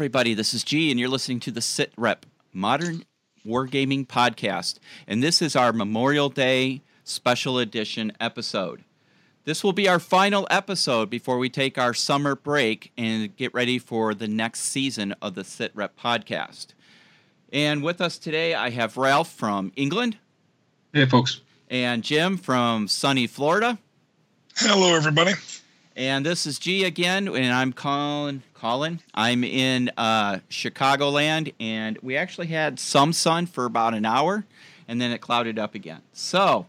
everybody. This is G, and you're listening to the Sit Rep Modern Wargaming Podcast. And this is our Memorial Day special edition episode. This will be our final episode before we take our summer break and get ready for the next season of the Sit Rep Podcast. And with us today, I have Ralph from England. Hey, folks. And Jim from sunny Florida. Hello, everybody. And this is G again, and I'm Colin. Colin. I'm in uh, Chicagoland, and we actually had some sun for about an hour, and then it clouded up again. So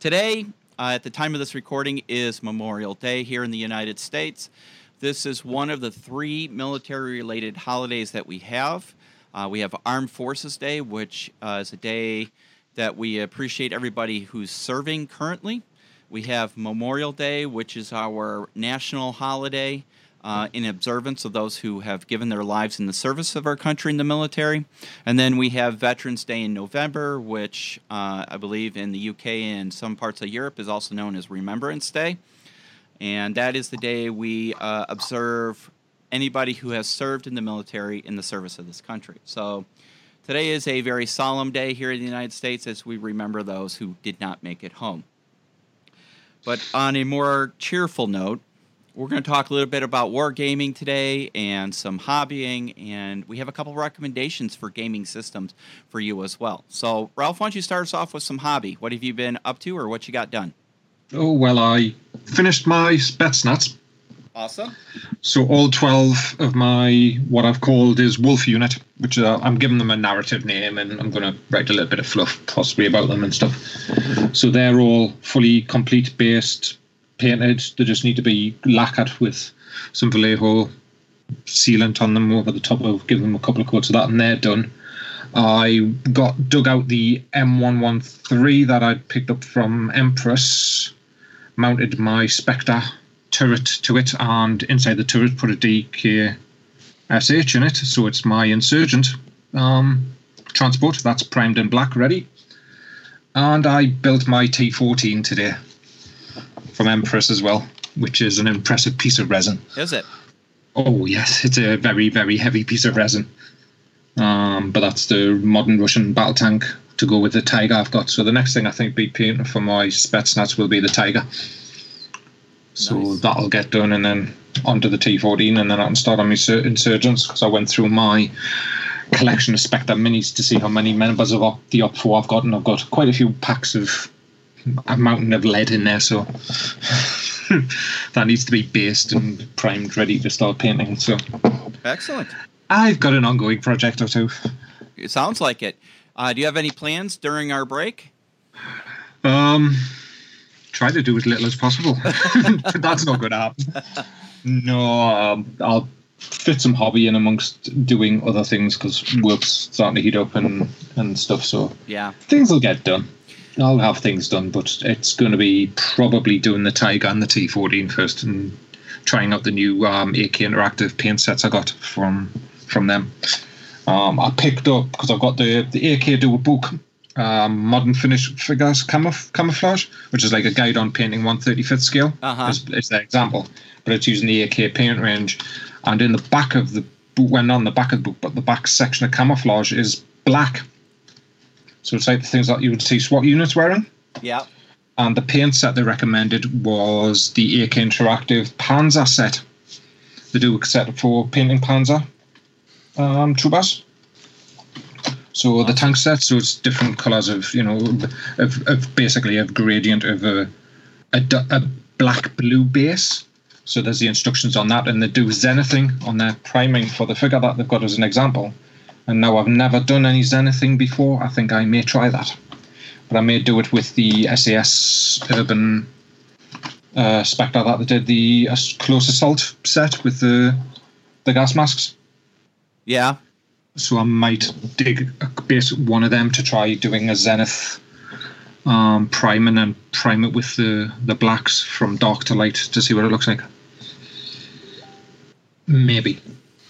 today, uh, at the time of this recording, is Memorial Day here in the United States. This is one of the three military-related holidays that we have. Uh, we have Armed Forces Day, which uh, is a day that we appreciate everybody who's serving currently. We have Memorial Day, which is our national holiday uh, in observance of those who have given their lives in the service of our country in the military. And then we have Veterans Day in November, which uh, I believe in the UK and some parts of Europe is also known as Remembrance Day. And that is the day we uh, observe anybody who has served in the military in the service of this country. So today is a very solemn day here in the United States as we remember those who did not make it home. But on a more cheerful note, we're going to talk a little bit about wargaming today and some hobbying, and we have a couple recommendations for gaming systems for you as well. So, Ralph, why don't you start us off with some hobby? What have you been up to, or what you got done? Oh well, I finished my Spetsnaz. Awesome. So all twelve of my what I've called is Wolf Unit, which uh, I'm giving them a narrative name, and I'm going to write a little bit of fluff possibly about them and stuff. So they're all fully complete based, painted. They just need to be lacquered with some Vallejo sealant on them over the top of give them a couple of coats of that, and they're done. I got dug out the M113 that I'd picked up from Empress, mounted my Spectre turret to it, and inside the turret put a DK SH in it, so it's my Insurgent um, transport that's primed in black, ready. And I built my T14 today from Empress as well, which is an impressive piece of resin. Is it? Oh yes, it's a very very heavy piece of resin. Um, but that's the modern Russian battle tank to go with the Tiger I've got. So the next thing I think be painting for my Spetsnaz will be the Tiger. So Nice. that'll get done, and then onto the T14, and then I can start on my sur- insurgents because I went through my collection of Spectre minis to see how many members of op- the OpFor I've got, and I've got quite a few packs of a mountain of lead in there, so that needs to be based and primed, ready to start painting. So Excellent. I've got an ongoing project or two. It sounds like it. Uh, do you have any plans during our break? Um, try to do as little as possible. That's not going to happen. No, um, I'll fit some hobby in amongst doing other things because work's starting to heat up and, and stuff. So Yeah. things will get done. I'll have things done, but it's going to be probably doing the Tiger and the T14 first and trying out the new um, AK Interactive paint sets I got from from them. Um, I picked up because I've got the the AK Dual Book um, Modern Finish Figures camouf- Camouflage, which is like a guide on painting 135th scale. Uh-huh. Is, is their example, but it's using the AK paint range. And in the back of the book, well, not on the back of the book, but the back section of camouflage is black. So it's like the things that you would see SWAT units wearing. Yeah. And the paint set they recommended was the AK Interactive Panzer set. They do a set for painting Panzer um, troopers. So the tank set, so it's different colours of, you know, of, of basically a gradient of a, a, a black blue base. So there's the instructions on that, and they do zenithing on their priming for the figure that they've got as an example. And now I've never done any zenithing before. I think I may try that but I may do it with the SAS Urban uh, Spectre that they did the Close Assault set with the the gas masks. Yeah. So I might dig a base one of them to try doing a Zenith um, priming and prime it with the the blacks from dark to light to see what it looks like. Maybe,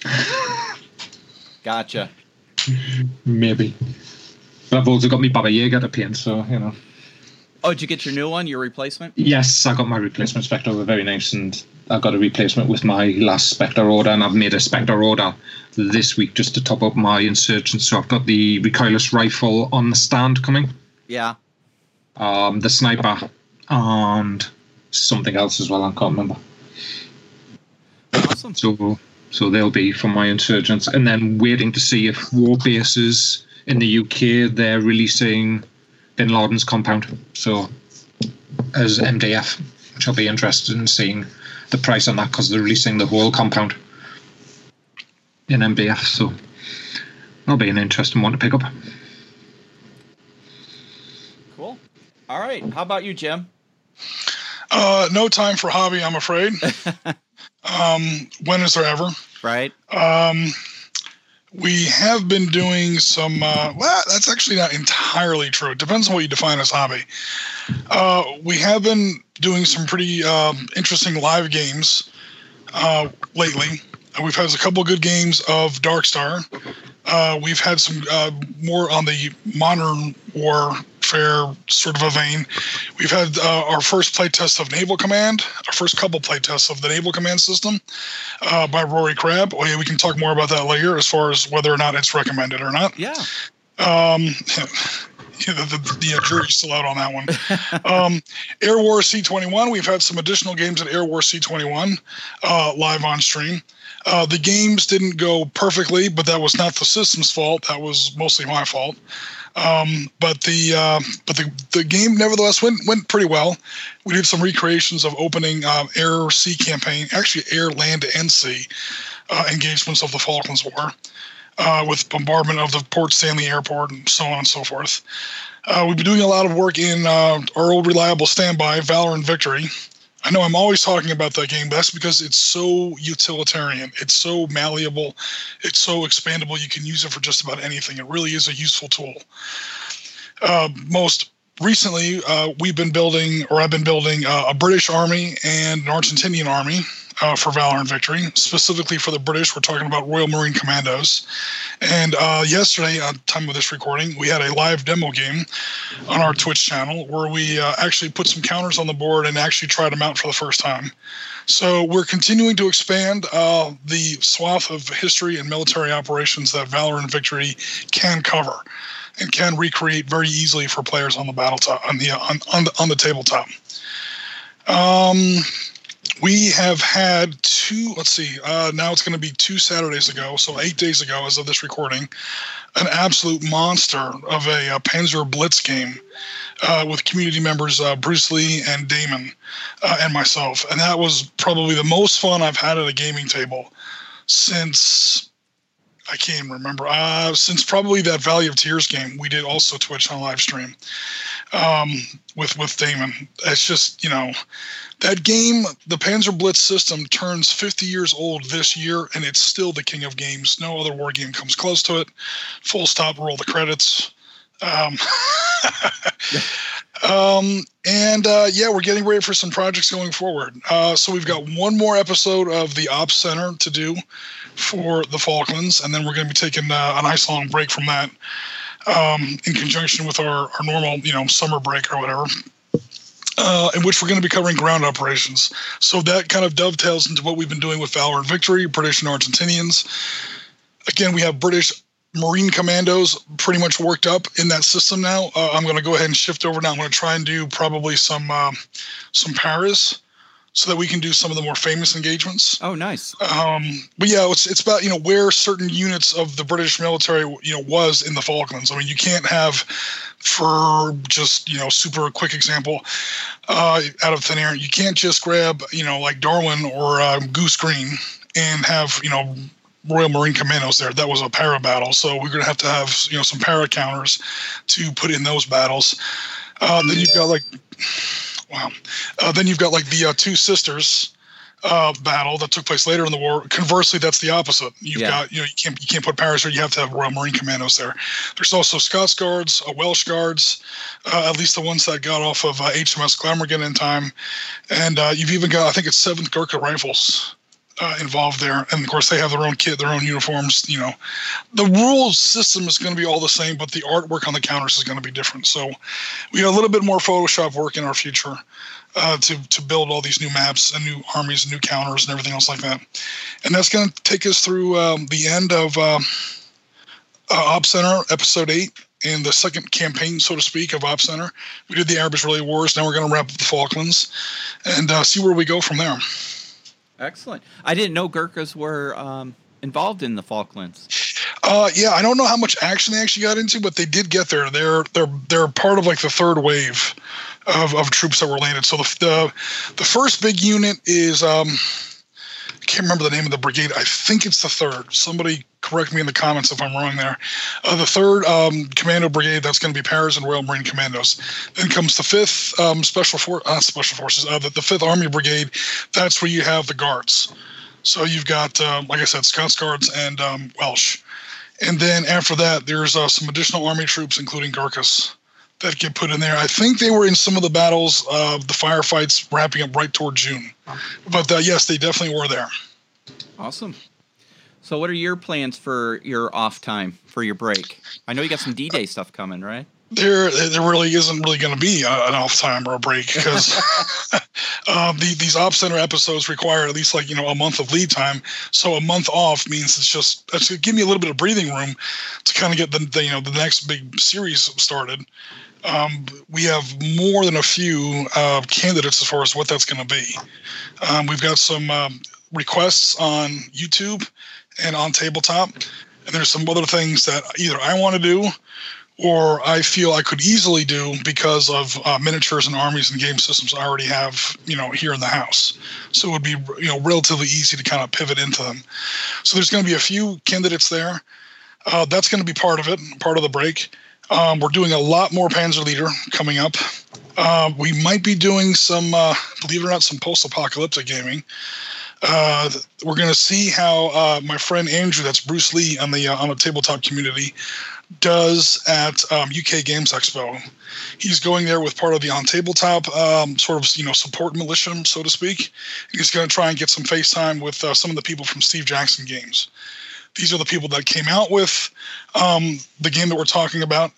Gotcha. maybe. But I've also got me Baba Yaga to paint, so you know. Oh, did you get your new one, your replacement? Yes, I got my replacement Spectre. They're very nice, and I got a replacement with my last Spectre order, and I've made a Spectre order this week just to top up my insurgent. So I've got the recoilless rifle on the stand coming. Yeah. Um, the sniper and something else as well. I can't remember. Awesome. So so they'll be from my insurgents, and then waiting to see if Warbases in the UK they're releasing Bin Laden's compound. So as MDF, which I'll be interested in seeing the price on that because they're releasing the whole compound in MDF. So that'll be an interesting one to pick up. Cool. All right. How about you, Jim? Uh, no time for hobby, I'm afraid. um, when is there ever? Right. Um, we have been doing some. Uh, well, that's actually not entirely true. It depends on what you define as hobby. Uh, we have been doing some pretty um, interesting live games uh, lately. We've had a couple good games of Darkstar. Uh, we've had some uh, more on the modern warfare sort of a vein. We've had uh, our first playtest of Naval Command, our first couple playtests of the Naval Command system uh, by Rory Crabb. Oh, yeah, we can talk more about that later as far as whether or not it's recommended or not. Yeah. Um, the, the, the jury's still out on that one. um, Air War C21. We've had some additional games at Air War C21 uh, live on stream. Uh, the games didn't go perfectly, but that was not the system's fault. That was mostly my fault. Um, but the uh, but the, the game nevertheless went went pretty well. We did some recreations of opening uh, air sea campaign, actually air, land, and sea uh, engagements of the Falklands War, uh, with bombardment of the Port Stanley Airport and so on and so forth. Uh, we've been doing a lot of work in uh, our old reliable standby, Valor and Victory. I know I'm always talking about that game, but that's because it's so utilitarian. It's so malleable. It's so expandable. You can use it for just about anything. It really is a useful tool. Uh, most recently, uh, we've been building, or I've been building, uh, a British army and an Argentinian army uh, for Valor and Victory. Specifically for the British, we're talking about Royal Marine Commandos. And uh, yesterday, at the time of this recording, we had a live demo game on our Twitch channel where we uh, actually put some counters on the board and actually tried them out for the first time. So we're continuing to expand uh, the swath of history and military operations that Valor and Victory can cover and can recreate very easily for players on the battle top on the on, on the on the tabletop. Um, we have had two. Let's see. Uh, now it's going to be two Saturdays ago, so eight days ago, as of this recording, an absolute monster of a, a Panzer Blitz game uh, with community members uh, Bruce Lee and Damon uh, and myself, and that was probably the most fun I've had at a gaming table since I can't even remember. Uh, since probably that Valley of Tears game we did also Twitch on live stream um, with with Damon. It's just you know that game, the Panzer Blitz system turns 50 years old this year, and it's still the king of games. No other war game comes close to it. Full stop. Roll the credits. Um, um, and uh, yeah, we're getting ready for some projects going forward. Uh, so we've got one more episode of the Ops Center to do for the Falklands, and then we're going to be taking uh, a nice long break from that um, in conjunction with our, our normal, you know, summer break or whatever. Uh, in which we're going to be covering ground operations. So that kind of dovetails into what we've been doing with Valor and Victory, British and Argentinians. Again, we have British Marine Commandos pretty much worked up in that system now. Uh, I'm going to go ahead and shift over now. I'm going to try and do probably some uh, some Paras so that we can do some of the more famous engagements. Oh, nice. Um, but yeah, it's it's about you know where certain units of the British military you know was in the Falklands. I mean, you can't have for just you know super quick example uh, out of thin air. You can't just grab you know like Darwin or uh, Goose Green and have you know Royal Marine Commandos there. That was a para battle, so we're going to have to have you know some para counters to put in those battles. Uh, then you've got like wow. Uh, then you've got like the uh, two sisters uh, battle that took place later in the war. Conversely, that's the opposite. You've Yeah. got you know you can't you can't put Paras there. You have to have Royal Marine Commandos there. There's also Scots Guards, uh, Welsh Guards, uh, at least the ones that got off of uh, HMS Glamorgan in time, and uh, you've even got I think it's Seventh Gurkha Rifles uh, involved there, and of course they have their own kit, their own uniforms. You know, the rules system is going to be all the same, but the artwork on the counters is going to be different. So we got a little bit more Photoshop work in our future uh, to to build all these new maps and new armies and new counters and everything else like that. And that's going to take us through um, the end of uh, uh, Op Center episode eight in the second campaign, so to speak, of Op Center. We did the Arab Israeli Wars. Now we're going to wrap up the Falklands and uh, see where we go from there. Excellent. I didn't know Gurkhas were um, involved in the Falklands. Uh, yeah, I don't know how much action they actually got into, but they did get there. They're they're they're part of like the third wave of, of troops that were landed. So the, the the first big unit is um, can't remember the name of the brigade. I think it's the third. Somebody correct me in the comments if I'm wrong there. Uh, the third um, commando brigade that's going to be Paras and Royal Marine Commandos. Then comes the fifth um, special for uh, special forces. Uh, the, the fifth Army Brigade. That's where you have the guards. So you've got, um, like I said, Scots Guards and um, Welsh. And then after that, there's uh, some additional army troops, including Gurkhas, that get put in there. I think they were in some of the battles of the firefights wrapping up right toward June. But uh, yes, they definitely were there. Awesome. So, what are your plans for your off time for your break? I know you got some D-Day stuff coming, right? There, there really isn't really going to be an off time or a break because um, the, these op center episodes require at least like you know a month of lead time. So a month off means it's just it's give me a little bit of breathing room to kind of get the, the you know the next big series started. Um, we have more than a few uh, candidates as far as what that's going to be. Um, we've got some um, requests on YouTube and on tabletop. And there's some other things that either I want to do or I feel I could easily do because of uh, miniatures and armies and game systems I already have, you know, here in the house. So it would be, you know, relatively easy to kind of pivot into them. So there's going to be a few candidates there. Uh, that's going to be part of it, part of the break. Um, we're doing a lot more Panzer Leader coming up. Uh, we might be doing some, uh, believe it or not, some post-apocalyptic gaming. Uh, we're going to see how uh, my friend Andrew, that's Bruce Lee on the uh, on the tabletop community, does at um, UK Games Expo. He's going there with part of the on tabletop um, sort of you know support militia, so to speak. He's going to try and get some FaceTime with uh, some of the people from Steve Jackson Games. These are the people that came out with um, the game that we're talking about.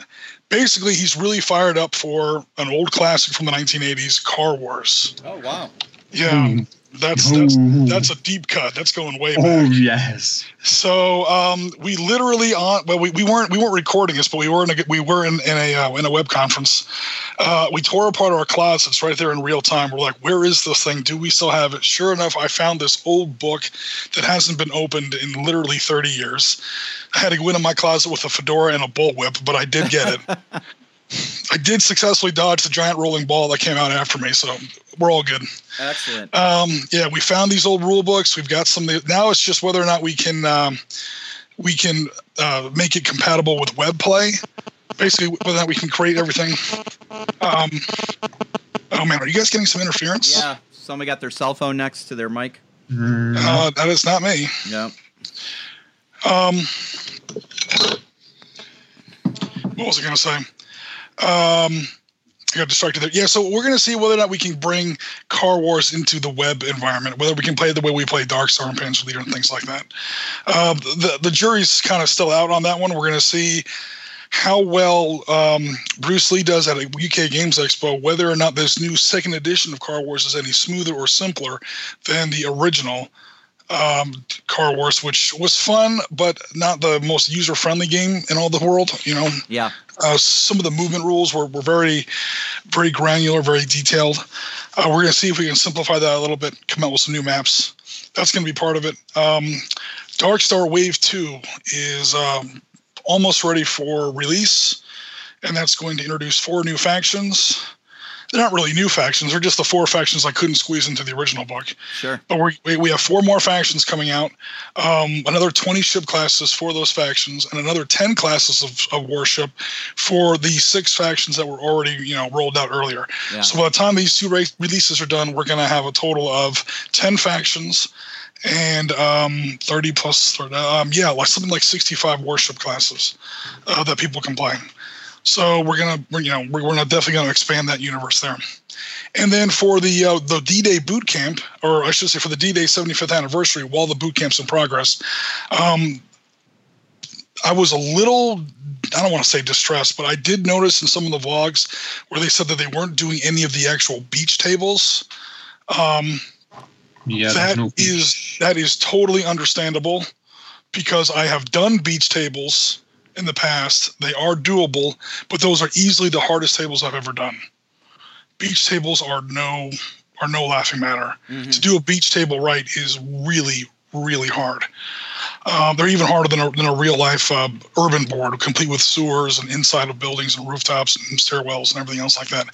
Basically, he's really fired up for an old classic from the 1980s, Car Wars. Oh wow! Yeah. Mm. That's that's that's a deep cut. That's going way back. Oh yes. So um, we literally on well we, we weren't we weren't recording this, but we were in a we were in, in a uh, in a web conference. Uh, we tore apart our closets right there in real time. We're like, where is this thing? Do we still have it? Sure enough, I found this old book that hasn't been opened in literally 30 years. I had to go into my closet with a fedora and a bullwhip, but I did get it. I did successfully dodge the giant rolling ball that came out after me, so we're all good. Excellent. Um, yeah, we found these old rule books. We've got some. Now it's just whether or not we can um, we can uh, make it compatible with web play. Basically, whether or not we can create everything. Um, oh man, are you guys getting some interference? Yeah, somebody got their cell phone next to their mic. Uh, that is not me. Yeah. Um, what was I going to say? Um, I got distracted there. Yeah, so we're going to see whether or not we can bring Car Wars into the web environment, whether we can play the way we play Dark Star and Panzer Leader and things like that. Uh, the the jury's kind of still out on that one. We're going to see how well um, Bruce Lee does at a UK Games Expo, whether or not this new second edition of Car Wars is any smoother or simpler than the original um, Car Wars, which was fun, but not the most user friendly game in all the world. You know, yeah. Uh, some of the movement rules were, were very, very granular, very detailed. Uh, we're going to see if we can simplify that a little bit, come out with some new maps. That's going to be part of it. Um, Dark Star Wave 2 is um, almost ready for release, and that's going to introduce four new factions they're not really new factions. They're just the four factions I couldn't squeeze into the original book. Sure. But we we have four more factions coming out. Um, another 20 ship classes for those factions, and another 10 classes of, of warship for the six factions that were already you know rolled out earlier. Yeah. So by the time these two re- releases are done, we're going to have a total of 10 factions and um, 30 plus, um, yeah, like something like 65 warship classes uh, that people can play. So we're gonna, we're, you know, we're, we're definitely gonna expand that universe there. And then for the uh, the D-Day boot camp, or I should say for the D-Day 75th anniversary, while the boot camp's in progress, um, I was a little I don't want to say distressed, but I did notice in some of the vlogs where they said that they weren't doing any of the actual beach tables. Um, Yeah, that no is that is totally understandable because I have done beach tables in the past. They are doable, but those are easily the hardest tables I've ever done. Beach tables are no are no laughing matter. Mhm. To do a beach table right is really really hard. Um, they're even harder than a, than a real life uh, urban board, complete with sewers and inside of buildings and rooftops and stairwells and everything else like that.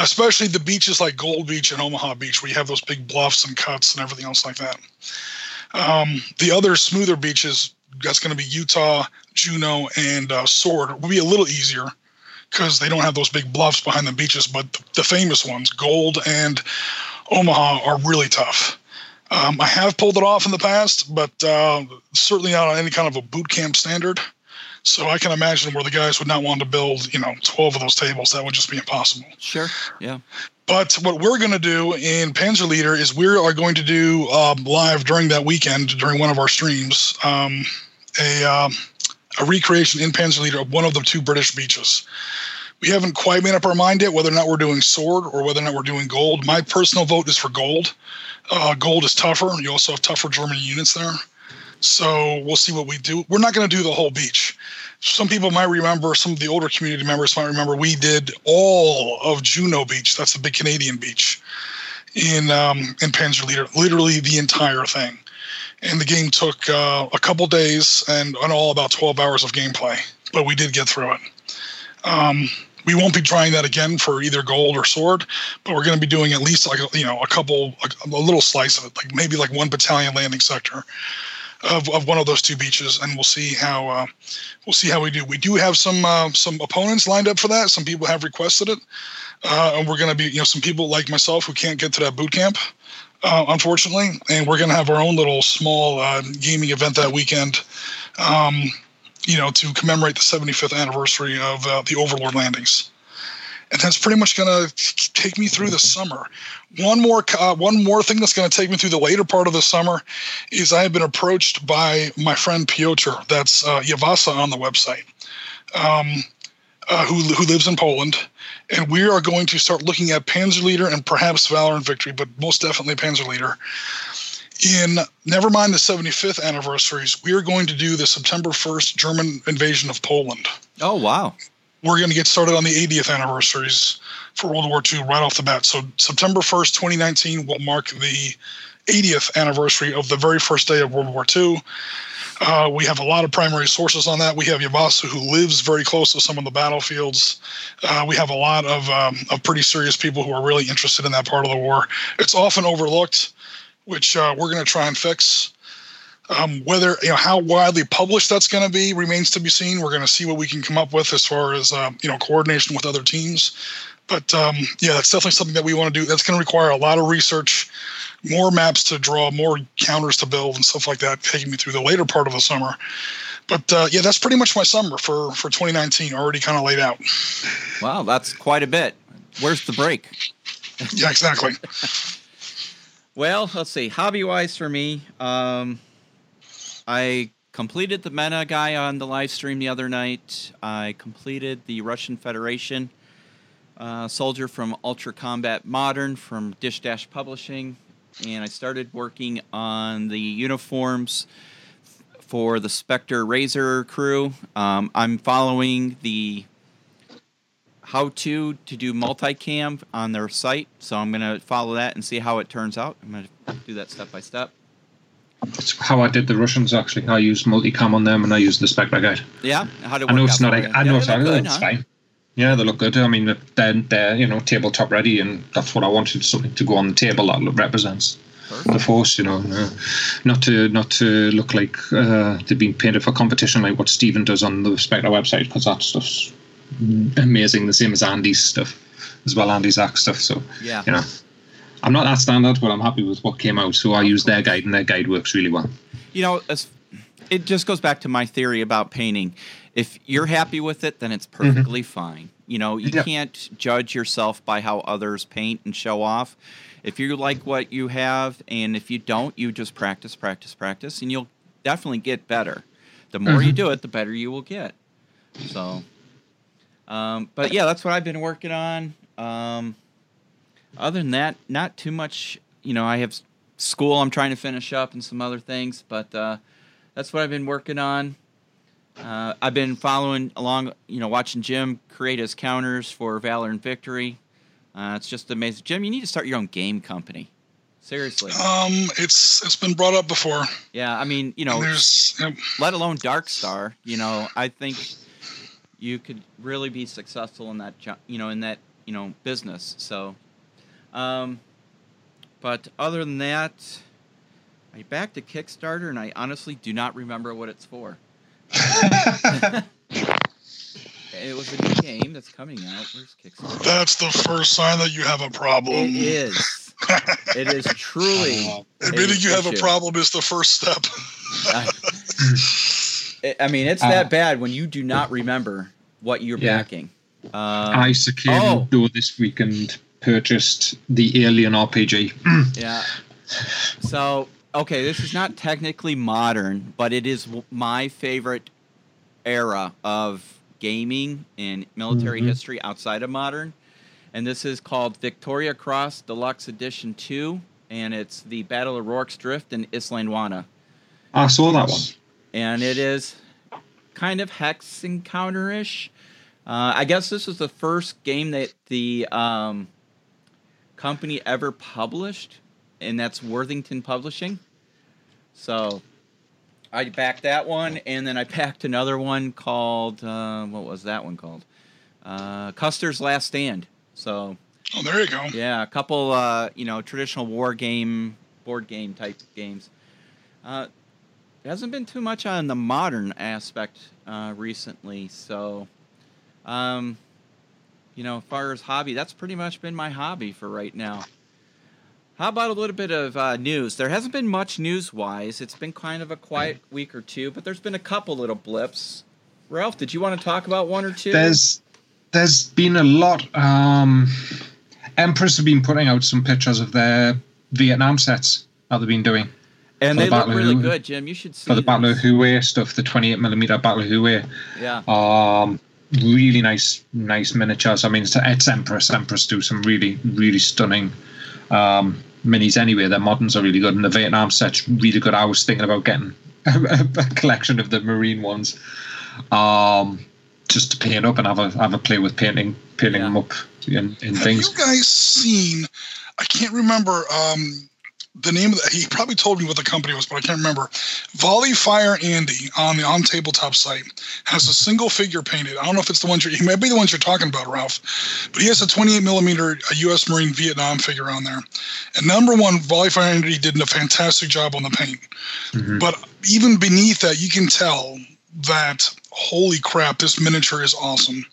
Especially the beaches like Gold Beach and Omaha Beach, where you have those big bluffs and cuts and everything else like that. Um, the other smoother beaches, that's going to be Utah, Juno, and uh, Sword, will be a little easier because they don't have those big bluffs behind the beaches. But the, the famous ones, Gold and Omaha, are really tough. Um, I have pulled it off in the past, but uh, certainly not on any kind of a boot camp standard. So I can imagine where the guys would not want to build, you know, 12 of those tables. That would just be impossible. Sure. Yeah. But what we're going to do in Panzer Leader is we are going to do um, live during that weekend, during one of our streams, um, a, um, a recreation in Panzer Leader of one of the two British beaches. We haven't quite made up our mind yet whether or not we're doing sword or whether or not we're doing gold. My personal vote is for gold. Uh, gold is tougher. You also have tougher German units there. So we'll see what we do. We're not going to do the whole beach. Some people might remember, some of the older community members might remember, we did all of Juno Beach. That's the big Canadian beach in um, in Panzer Leader, literally the entire thing. And the game took uh, a couple days and, and all about 12 hours of gameplay, but we did get through it. Um, we won't be trying that again for either gold or sword, but we're going to be doing at least like a, you know a couple like a little slice of it, like maybe like one battalion landing sector of, of one of those two beaches, and we'll see how uh, we'll see how we do. We do have some uh, some opponents lined up for that. Some people have requested it, uh, and we're going to be you know some people like myself who can't get to that boot camp, uh, unfortunately, and we're going to have our own little small uh, gaming event that weekend. Um, you know, to commemorate the 75th anniversary of uh, the Overlord landings. And that's pretty much going to take me through the summer. One more, uh, one more thing that's going to take me through the later part of the summer is I have been approached by my friend Piotr, that's uh, Yavasa on the website, um, uh, who who lives in Poland, and we are going to start looking at Panzer Leader and perhaps Valor and Victory, but most definitely Panzer Leader in never mind the 75th anniversaries, we are going to do the September 1st German invasion of Poland. Oh wow. We're going to get started on the 80th anniversaries for World War II right off the bat. So September 1st, 2019 will mark the 80th anniversary of the very first day of World War II. Uh, we have a lot of primary sources on that. We have Yabasu, who lives very close to some of the battlefields. Uh, we have a lot of, um, of pretty serious people who are really interested in that part of the war. It's often overlooked which uh, we're going to try and fix. Um, whether you know how widely published that's going to be remains to be seen. We're going to see what we can come up with as far as uh, you know coordination with other teams. But um, yeah, that's definitely something that we want to do. That's going to require a lot of research, more maps to draw, more counters to build, and stuff like that. Taking me through the later part of the summer. But uh, yeah, that's pretty much my summer for for 2019 already kind of laid out. Wow, that's quite a bit. Where's the break? Yeah, exactly. Well, let's see. Hobby wise for me, um, I completed the meta guy on the live stream the other night. I completed the Russian Federation uh, soldier from Ultra Combat Modern from Dish Dash Publishing, and I started working on the uniforms for the Spectre Razor crew. Um, I'm following the how to to do multicam on their site. So I'm gonna follow that and see how it turns out. I'm gonna do that step by step. It's how I did the Russians actually. I used multicam on them and I used the Spectre guide. Yeah, how to I know it's not. I know Yeah, it's, they I look know good, it's huh? fine. Yeah, they look good. I mean, they're, they're you know tabletop ready, and that's what I wanted something to go on the table that represents the force. You know, uh, not to not to look like uh, they've been painted for competition like what Stephen does on the Spectre website because that stuff's amazing. The same as Andy's stuff as well, Andy Zach's stuff. So Yeah. you know, I'm not that standard, but I'm happy with what came out. So I use their guide, and their guide works really well. You know, as, it just goes back to my theory about painting. If you're happy with it, then it's Mm-hmm. perfectly fine. You know, you Yeah. can't judge yourself by how others paint and show off. If you like what you have, and if you don't, you just practice, practice, practice, and you'll definitely get better. The more you Mhm. do it, the better you will get. So, um, but yeah, that's what I've been working on. Um, other than that, not too much. You know, I have school I'm trying to finish up and some other things, but uh, that's what I've been working on. Uh, I've been following along, you know, watching Jim create his counters for Valor and Victory. Uh, it's just amazing. Jim, you need to start your own game company. Seriously. Um, it's it's been brought up before. Yeah, I mean, you And know, there's yep. let alone Dark Star. You know, I think you could really be successful in that, you know, in that, you know, business. So, um, but other than that, I backed a Kickstarter, and I honestly do not remember what it's for. It was a new game that's coming out. Where's Kickstarter? that's the first sign that you have a problem. It is. It is truly. Admitting you have a problem is the first step. I, I mean, it's Uh, that bad when you do not remember what you're Yeah. backing. Um, I came Oh. though this week and purchased the Alien RPG. Yeah. So, okay, this is not technically modern, but it is my favorite era of gaming and military Mhm. history outside of modern. And this is called Victoria Cross Deluxe Edition 2, and it's the Battle of Rorke's Drift in Isandlwana. I saw that one. And it is kind of hex encounter ish. Uh, I guess this was the first game that the um, company ever published, and that's Worthington Publishing. So I backed that one, and then I packed another one called uh, what was that one called? Uh, Custer's Last Stand. So Oh, there you go. yeah, a couple uh, you know traditional war game, board game type games. Uh, there hasn't been too much on the modern aspect uh, recently, so um, you know, as far as hobby, that's pretty much been my hobby for right now. How about a little bit of uh, news? There hasn't been much news wise. It's been kind of a quiet week or two, but there's been a couple little blips. Ralph, did you want to talk about one or two? There's there's been a lot. Um, Empress have been putting out some pictures of their Vietnam sets that they've been doing and they the look really Hue- good, Jim. You should see for the Battle of these. Hue stuff, the 28 millimeter Battle of Hue. Yeah. Um, really nice, nice miniatures. I mean, it's, it's Empress. Empress do some really, really stunning um, minis. Anyway, their moderns are really good, and the Vietnam set's really good. I was thinking about getting a, a collection of the Marine ones, um, just to paint up and have a have a play with painting, painting Yeah. them up in, in Have things. you guys seen? I can't remember um, the name of the. He probably told me what the company was, but I can't remember. Volley Fire Andy on the on tabletop site has a single figure painted. I don't know if it's the ones you're. He may be the ones you're talking about, Ralph. But he has a 28 millimeter a U.S. Marine Vietnam figure on there. And number one, Volley Fire Andy did a fantastic job on the paint. Mhm. But even beneath that, you can tell that holy crap, this miniature is awesome.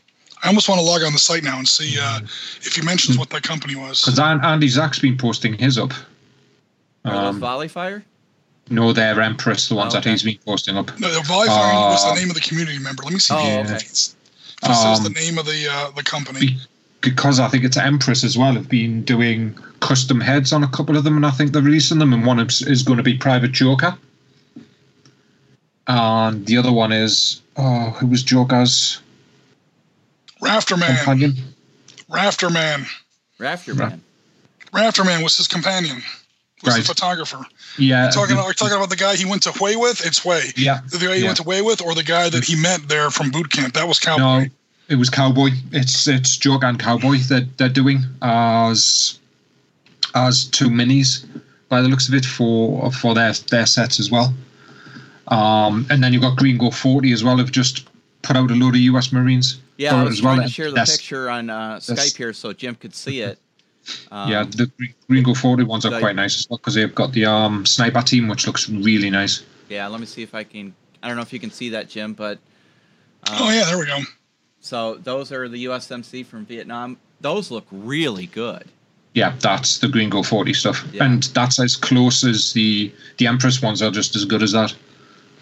I almost want to log on the site now and see uh, if he mentions what that company was. Because Andy Zach's been posting his up. Are those Um, volley fire? no, they're Empress, the ones Oh, that okay. he's been posting up. No, the Volley Fire was the Uh, name of the community member. Let me see Oh, if okay. it's- if it says the Um, name of the uh, the company. Be- because I think it's Empress as well have been doing custom heads on a couple of them, and I think they're releasing them. And one is, is going to be Private Joker, and the other one is oh, who was Joker's Rafterman. companion? Rafterman. Rafter Ra- Man. Rafterman was his companion. Was Right. the photographer. Yeah, Talking, the- are talking about the guy he went to Hue with? It's Hue. yeah. The guy he Yeah. went to Hue with, or the guy that he met there from boot camp? That was Cowboy. No, it was Cowboy. It's it's Joker and Cowboy that they're doing as as two minis by the looks of it for for their their sets as well. Um, and then you've got Gringo Forty as well. Have just put out a load of US Marines. Yeah, I it was as well. trying to share the That's- picture on uh, Skype here so Jim could see it. Um, yeah, the Gre- Gringo Forty ones are like- quite nice as well because they've got the um, sniper team, which looks really nice. yeah. Let me see if I can. I don't know if you can see that, Jim, but. Um, Oh yeah, there we go. So those are the USMC from Vietnam. Those look really good. Yeah, that's the Gringo Forty stuff, Yeah. and that's as close as the the Empress ones are just as good as that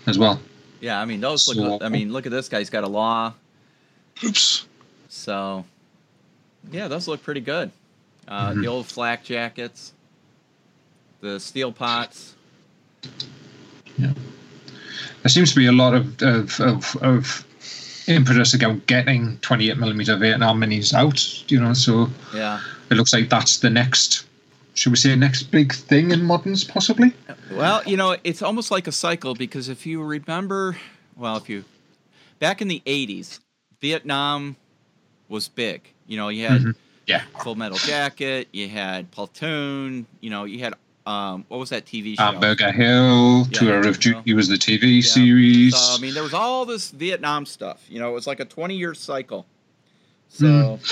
as well. Yeah, I mean those look. So- I mean, look at this guy. He's got a law. Oops. So, yeah, those look pretty good. Uh, Mhm. The old flak jackets, the steel pots. Yeah, there seems to be a lot of of, of, of impetus about getting 28 millimeter Vietnam minis out. You know, so Yeah. it looks like that's the next. Should we say next big thing in moderns, possibly? Well, you know, it's almost like a cycle because if you remember, well, if you back in the 80s, Vietnam was big. You know, you had Mhm. Yeah. Full Metal Jacket, you had Platoon, you know, you had um what was that TV uh, show? Hamburger Hill, Yeah, Tour of Duty was the TV Yeah. series. So, I mean, there was all this Vietnam stuff. You know, it was like a 20 year cycle. So hmm.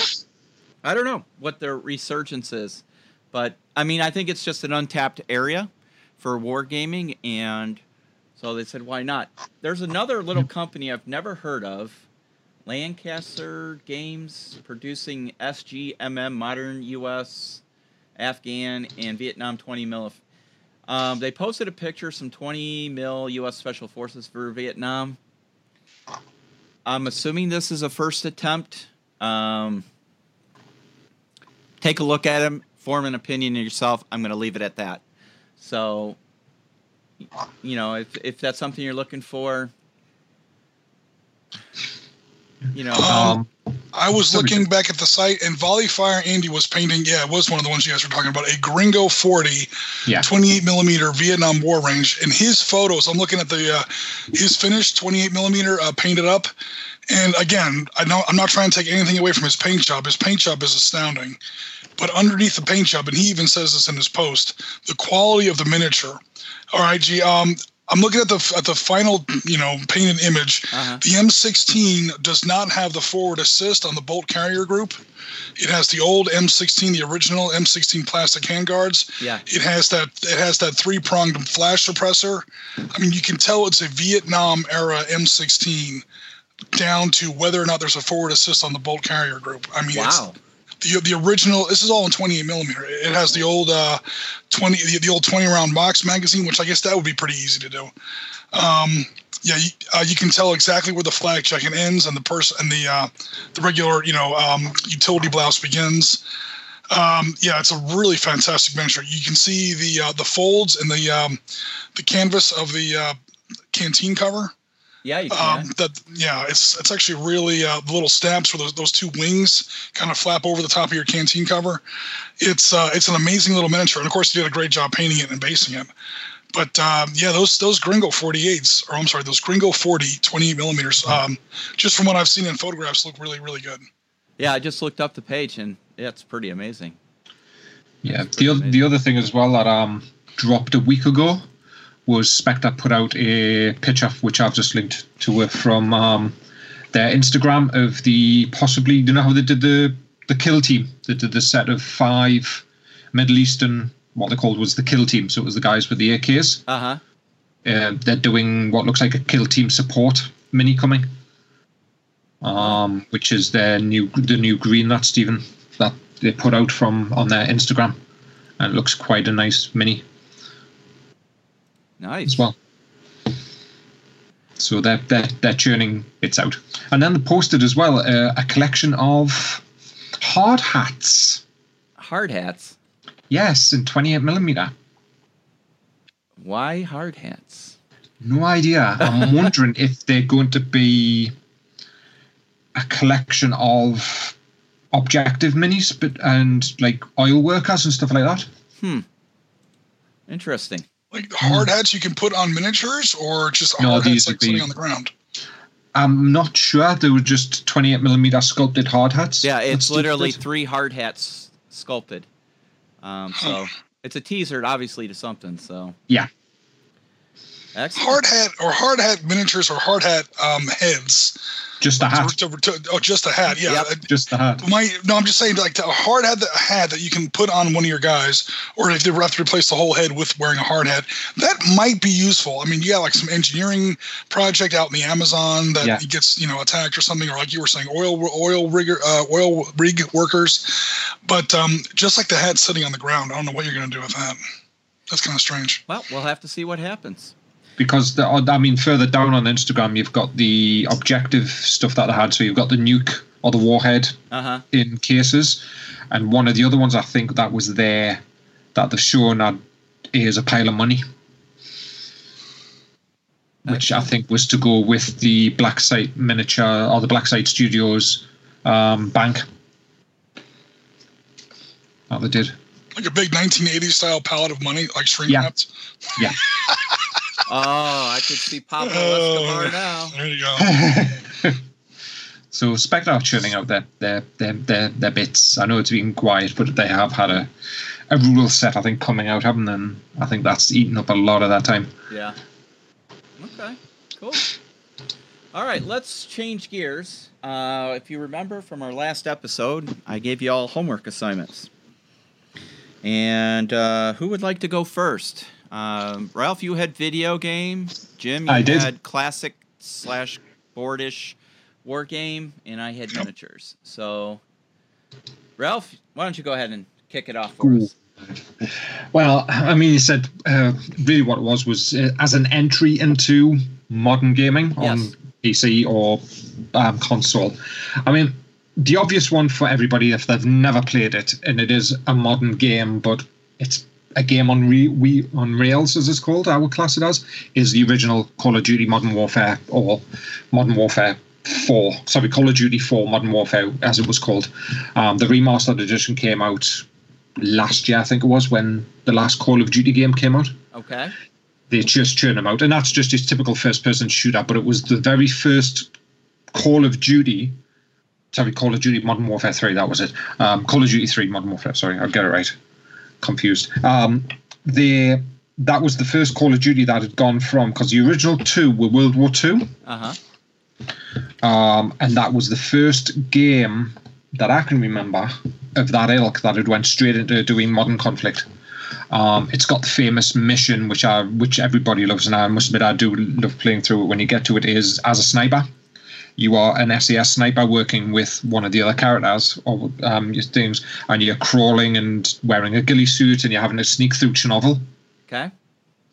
I don't know what their resurgence is, but I mean, I think it's just an untapped area for wargaming, and so they said, why not? There's another little hmm. company I've never heard of, Lancaster Games, producing SGMM modern U.S., Afghan, and Vietnam 20 mil. Um, they posted a picture some 20 mil U.S. Special Forces for Vietnam. I'm assuming this is a first attempt. Um, take a look at them, form an opinion yourself. I'm going to leave it at that. So, you know, if if that's something you're looking for, you know, um, I was looking back at the site, and Volley Fire Andy was painting. Yeah, it was one of the ones you guys were talking about. A Gringo 40, yeah. 28 millimeter Vietnam War range. And his photos, I'm looking at the uh, his finished 28 millimeter uh, painted up. And again, I know I'm not trying to take anything away from his paint job. His paint job is astounding. But underneath the paint job, and he even says this in his post, the quality of the miniature. All right, G. Um, I'm looking at the at the final, you know, painted image. uh-huh. The M16 does not have the forward assist on the bolt carrier group. It has the old M16, the original M16 plastic handguards. yeah, It has that it has that three pronged flash suppressor. I mean, you can tell it's a Vietnam era M16 down to whether or not there's a forward assist on the bolt carrier group. I mean, wow, it's the the original. This is all in 28 millimeter. It has the old uh, 20 the, the old 20 round box magazine, which I guess that would be pretty easy to do. Um, yeah, you, uh, you can tell exactly where the flak jacket ends and the person and the uh, the regular you know um, utility blouse begins. Um, yeah, it's a really fantastic miniature. You can see the uh, the folds and the um, the canvas of the uh, canteen cover. Yeah, you can. Um, that yeah, it's it's actually really uh, the little stamps where those, those two wings kind of flap over the top of your canteen cover. It's uh, it's an amazing little miniature, and of course, you did a great job painting it and basing it. But um, yeah, those those Gringo 48s, or I'm sorry, those Gringo 40 28 millimeters, um, just from what I've seen in photographs, look really really good. yeah, I just looked up the page and it's pretty amazing. Yeah. That's The, pretty amazing. the other thing as well that um dropped a week ago was Spectre put out a picture which I've just linked to it from um their Instagram of the possibly you know how they did the the kill team? They did the set of five Middle Eastern what they called was the kill team. So it was the guys with the AKs Uh huh. uh, they're doing what looks like a kill team support mini coming um which is their new the new green that Stephen that they put out from on their Instagram. And it looks quite a nice mini Nice. as well so they're they're, they're churning it's out and then they posted as well uh, a collection of hard hats Hard hats. yes in 28 millimeter Why hard hats? No idea. I'm wondering if they're going to be a collection of objective minis, but and like oil workers and stuff like that. Hmm. Interesting. Like hard hats you can put on miniatures, or just No, hard hats like sitting be- on the ground. I'm not sure. They were just 28 millimeter sculpted hard hats. Yeah, it's Steve literally did. three hard hats sculpted. Um, so it's a teaser, obviously, to something. So Yeah. Excellent. Hard hat or hard hat miniatures or hard hat um, heads. just a hat. To- to- to- oh, just a hat. Yeah. Yep. Uh, Just the hat. My no, I'm just saying like a hard hat, that hat that you can put on one of your guys, or if they have to replace the whole head with wearing a hard hat, that might be useful. I mean, you got like some engineering project out in the Amazon that Yeah. gets you know attacked or something, or like you were saying, oil oil rigger uh, oil rig workers. But um, just like the hat sitting on the ground, I don't know what you're going to do with that. That's kind of strange. Well, we'll have to see what happens. Because the, I mean, further down on Instagram, you've got the objective stuff that I had. So you've got the nuke or the warhead Uh huh. in cases, and one of the other ones I think that was there that they've shown that is a pile of money, which I think was to go with the Black Site miniature or the Black Site Studios um, bank that they did. Like a big 1980s style palette of money, like shrink Yeah. wrapped. Yeah. Oh, I could see Pablo Oh. Escobar now. There you go. so Spectre are churning out their their, their their their bits. I know it's been quiet, but they have had a a rule set I think coming out, haven't they? And I think that's eaten up a lot of that time. Yeah. Okay. Cool. All right, let's change gears. Uh, if you remember from our last episode, I gave you all homework assignments. And uh, who would like to go first? Um, Ralph, you had video game. Jim, you I did. had classic slash boardish war game, and I had miniatures. So, Ralph, why don't you go ahead and kick it off for us? Well, I mean, you said uh, really what it was was uh, as an entry into modern gaming on Yes. PC or um, console. I mean, the obvious one for everybody if they've never played it, and it is a modern game, but it's a game on re- we on rails as it's called. I would class it as is the original Call of Duty Modern Warfare or Modern Warfare. 4 sorry call of duty 4 modern warfare as it was called um, the remastered edition came out last year, I think it was, when the last Call of Duty game came out. Okay. They just churn them out, and that's just his typical first-person shooter. But it was the very first Call of Duty. Sorry, Call of Duty Modern Warfare Three. That was it. Um, Call of Duty Three Modern Warfare. Sorry, I'll get it right. Confused. Um, they that was the first Call of Duty that had gone from because the original two were World War Two Uh huh. um, and that was the first game that I can remember of that ilk that had went straight into doing modern conflict. Um, it's got the famous mission, which I which everybody loves, and I must admit I do love playing through it. When you get to it, is as a sniper, you are an SAS sniper working with one of the other characters or um, your things, and you're crawling and wearing a ghillie suit, and you're having to sneak through Chernobyl Okay.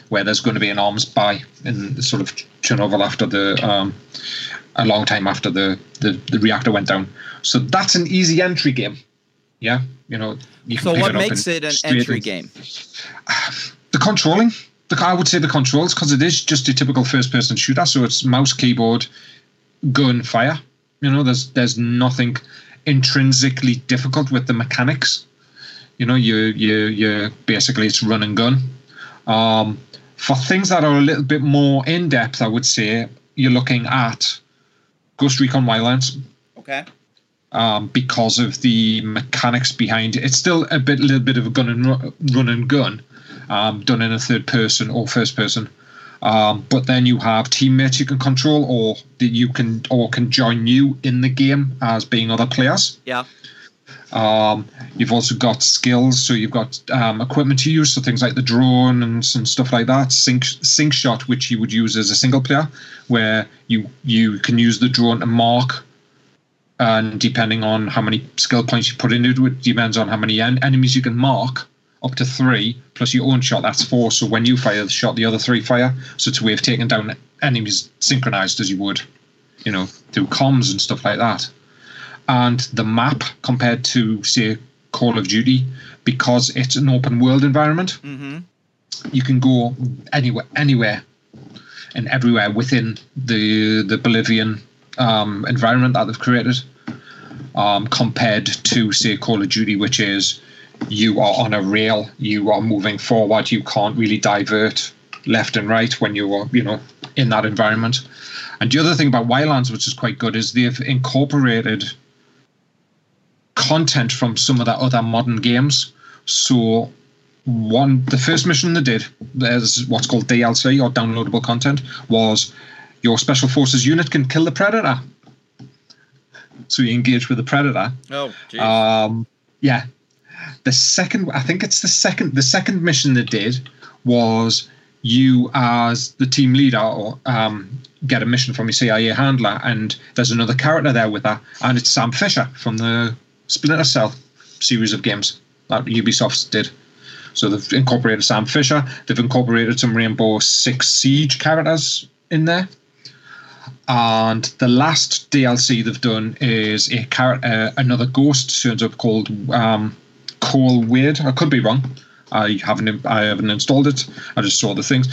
where there's going to be an arms buy in sort of Chernobyl after the um, a long time after the, the the reactor went down. So that's an easy entry game. Yeah, you know. You can So, what it makes it an entry in. game? The controlling. The, I would say the controls because it is just a typical first-person shooter. So it's mouse, keyboard, gun, fire. You know, there's there's nothing intrinsically difficult with the mechanics. You know, you you you basically it's run and gun. Um, for things that are a little bit more in depth, I would say you're looking at Ghost Recon Wildlands Okay. um, because of the mechanics behind it. It's still a bit, little bit of a gun and ru- run and gun, um, done in a third person or first person. Um, but then you have teammates you can control, or that you can or can join you in the game as being other players. Yeah. Um, you've also got skills, so you've got um, equipment to use, so things like the drone and some stuff like that. Sync sync shot, which you would use as a single player, where you you can use the drone to mark, and depending on how many skill points you put into it, depends on how many en- enemies you can mark. Up to three plus your own shot, that's four. So when you fire the shot, the other three fire. So it's a way of taking down enemies synchronized as you would, you know, through comms and stuff like that and the map compared to say Call of Duty because it's an open world environment Mm-hmm. you can go anywhere anywhere and everywhere within the the Bolivian um, environment that they've created um, compared to say Call of Duty which is you are on a rail you are moving forward you can't really divert left and right when you are you know in that environment and the other thing about Wildlands which is quite good is they've incorporated content from some of the other modern games. So one the first mission they did, there's what's called DLC or downloadable content, was your special forces unit can kill the predator. So you engage with the predator. Oh, geez. Um, yeah. The second, I think it's the second, the second mission they did was you as the team leader or um, get a mission from your CIA handler, and there's another character there with that, and it's Sam Fisher from the Splinter Cell series of games that Ubisoft did. So they've incorporated Sam Fisher. They've incorporated some Rainbow Six Siege characters in there. And the last DLC they've done is a car- uh, another ghost turns up called um, Cole Weird. I could be wrong. I haven't I haven't installed it. I just saw the things.